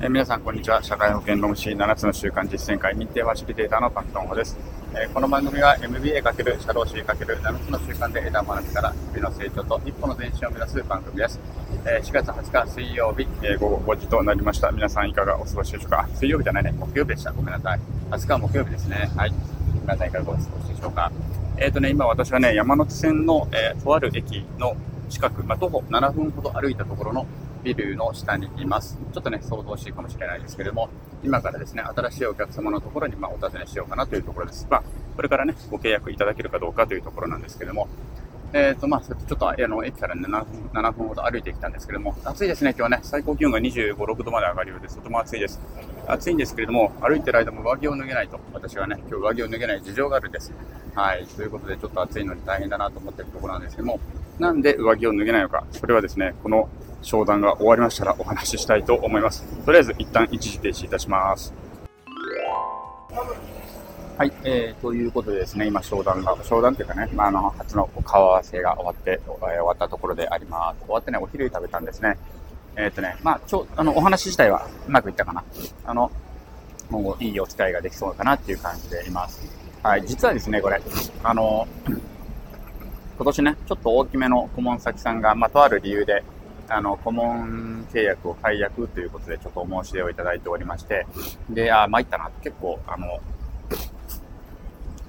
え皆さん、こんにちは。社会保険労務士7つの習慣実践会認定ファシリテーターのパクトンホです。えこの番組は MBA× 社労士 ×7 つの習慣で得た学びから日々の成長と一歩の前進を目指す番組です。え4月20日水曜日、え午後5時となりました。皆さんいかがお過ごしでしょうか？水曜日じゃないね。木曜日でした。ごめんなさい。20日は木曜日ですね。はい。皆さんいかがお過ごしでしょうか？えっ、とね、今私はね、山手線の、えーとある駅の近く、まあ、徒歩7分ほど歩いたところのビルの下にいます。ちょっとね、想像しいかもしれないですけれども、今からですね、新しいお客様のところに、まあ、お尋ねしようかなというところです。まあ、これからね、ご契約いただけるかどうかというところなんですけれども、えっ、と、まあ、ちょっと、あの、駅から、7分、7分ほど歩いてきたんですけれども、暑いですね、今日はね、最高気温が25、6度まで上がるようです。とても暑いです。暑いんですけれども、歩いてる間も上着を脱げないと、私はね、今日上着を脱げない事情があるんです。はい。ということで、ちょっと暑いのに大変だなと思っているところなんですけども、なんで上着を脱げないのか、それはですね、この商談が終わりましたらお話ししたいと思います。とりあえず、一旦一時停止いたします。はい、えー、ということでですね、今商談が、商談というかね、まあ、あの、初の顔合わせが終わって、えー終わったところであります。終わってね、お昼食べたんですね。えっ、とね、まあ、ちょ、あの、お話自体はうまくいったかな。あの、もういいお使いができそうかなっていう感じでいます。はい、実はですね、これ、あの、今年ね、ちょっと大きめの顧問先さんが、まあ、とある理由で、あの、顧問契約を解約ということで、ちょっとお申し出をいただいておりまして、で、あ、参ったな。結構、あの、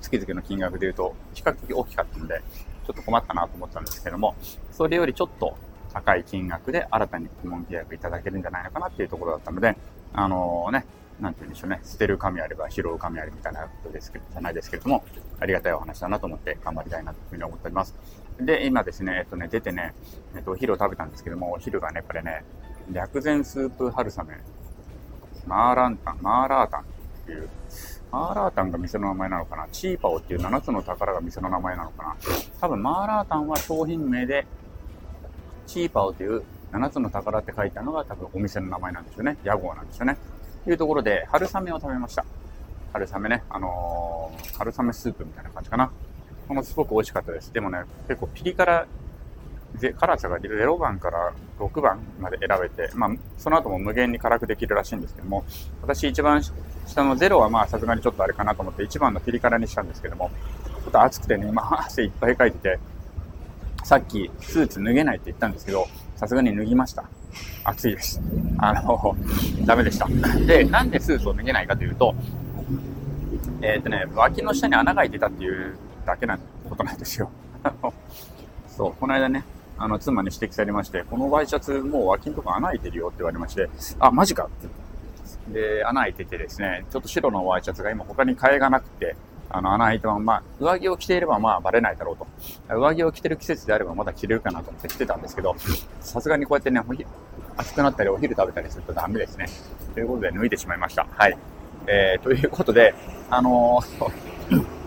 月々の金額で言うと、比較的大きかったので、ちょっと困ったなと思ったんですけども、それよりちょっと高い金額で新たに顧問契約いただけるんじゃないのかなっていうところだったので、あのね、なんて言うんでしょうね、捨てる神あれば拾う神ありみたいなことですけど、じゃないですけれども、ありがたいお話だなと思って頑張りたいなというふうに思っております。で、今ですね、えっとね、出てね、えっと、お昼を食べたんですけども、お昼がね、これね、薬膳スープ春雨、マーランタン、マーラータンっていう、マーラータンが店の名前なのかなチーパオっていう7つの宝が店の名前なのかな多分マーラータンは商品名で、チーパオという7つの宝って書いたのが多分お店の名前なんですよね。屋号なんですよね。いうところで、春雨を食べました。春雨ね、あのー春雨スープみたいな感じかな。このすごく美味しかったです。でもね、結構ピリ辛、辛さが0番から6番まで選べて、まあ、その後も無限に辛くできるらしいんですけども、私一番下の0はまあさすがにちょっとあれかなと思って1番のピリ辛にしたんですけども、ちょっと暑くてね、今汗いっぱいかいてて、さっきスーツ脱げないって言ったんですけど、さすがに脱ぎました。暑いです。あの、ダメでした。で、なんでスーツを脱げないかというと、えっ、とね、脇の下に穴が開いてたっていうだけなことなんですよ。そう、この間ね、あの、妻に指摘されまして、このワイシャツもう脇のとこ穴開いてるよって言われまして、あ、マジかって。で、穴開いててですね、ちょっと白のワイシャツが今他に替えがなくて、あの、穴開いたまま、上着を着ていればまあバレないだろうと。上着を着てる季節であればまだ着れるかなと思って着てたんですけど、さすがにこうやってね、暑くなったりお昼食べたりするとダメですね。ということで脱いでしまいました。はい。えー、ということで、あのー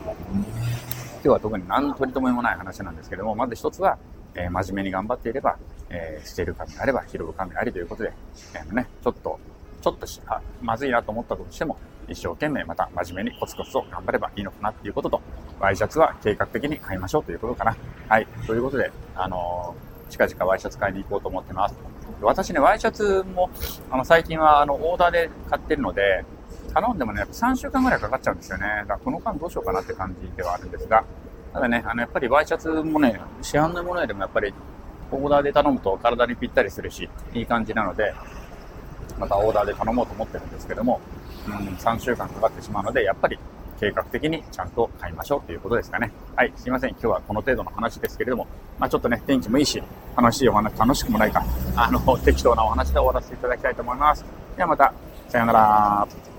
今日は特に何の取り留めもない話なんですけども、まず一つは、えー真面目に頑張っていれば、えー捨てる神あれば拾う神ありということで、えーね、ちょっと、ちょっとしあまずいなと思ったとしても、一生懸命また真面目にコツコツと頑張ればいいのかなっていうことと、ワイシャツは計画的に買いましょうということかな。はい。ということで、あのー近々ワイシャツ買いに行こうと思ってます。私ね、ワイシャツも、あの、最近は、あの、オーダーで買ってるので、頼んでもね、やっぱ3週間ぐらいかかっちゃうんですよね。だからこの間どうしようかなって感じではあるんですが、ただね、あの、やっぱりワイシャツもね、市販のものよりもやっぱり、オーダーで頼むと体にぴったりするし、いい感じなので、またオーダーで頼もうと思ってるんですけども、うん、3週間かかってしまうので、やっぱり計画的にちゃんと買いましょうということですかね。はい、すいません。今日はこの程度の話ですけれども、まあちょっとね、天気もいいし、楽しいお話、楽しくもないか、あの、適当なお話で終わらせていただきたいと思います。ではまた、さようなら。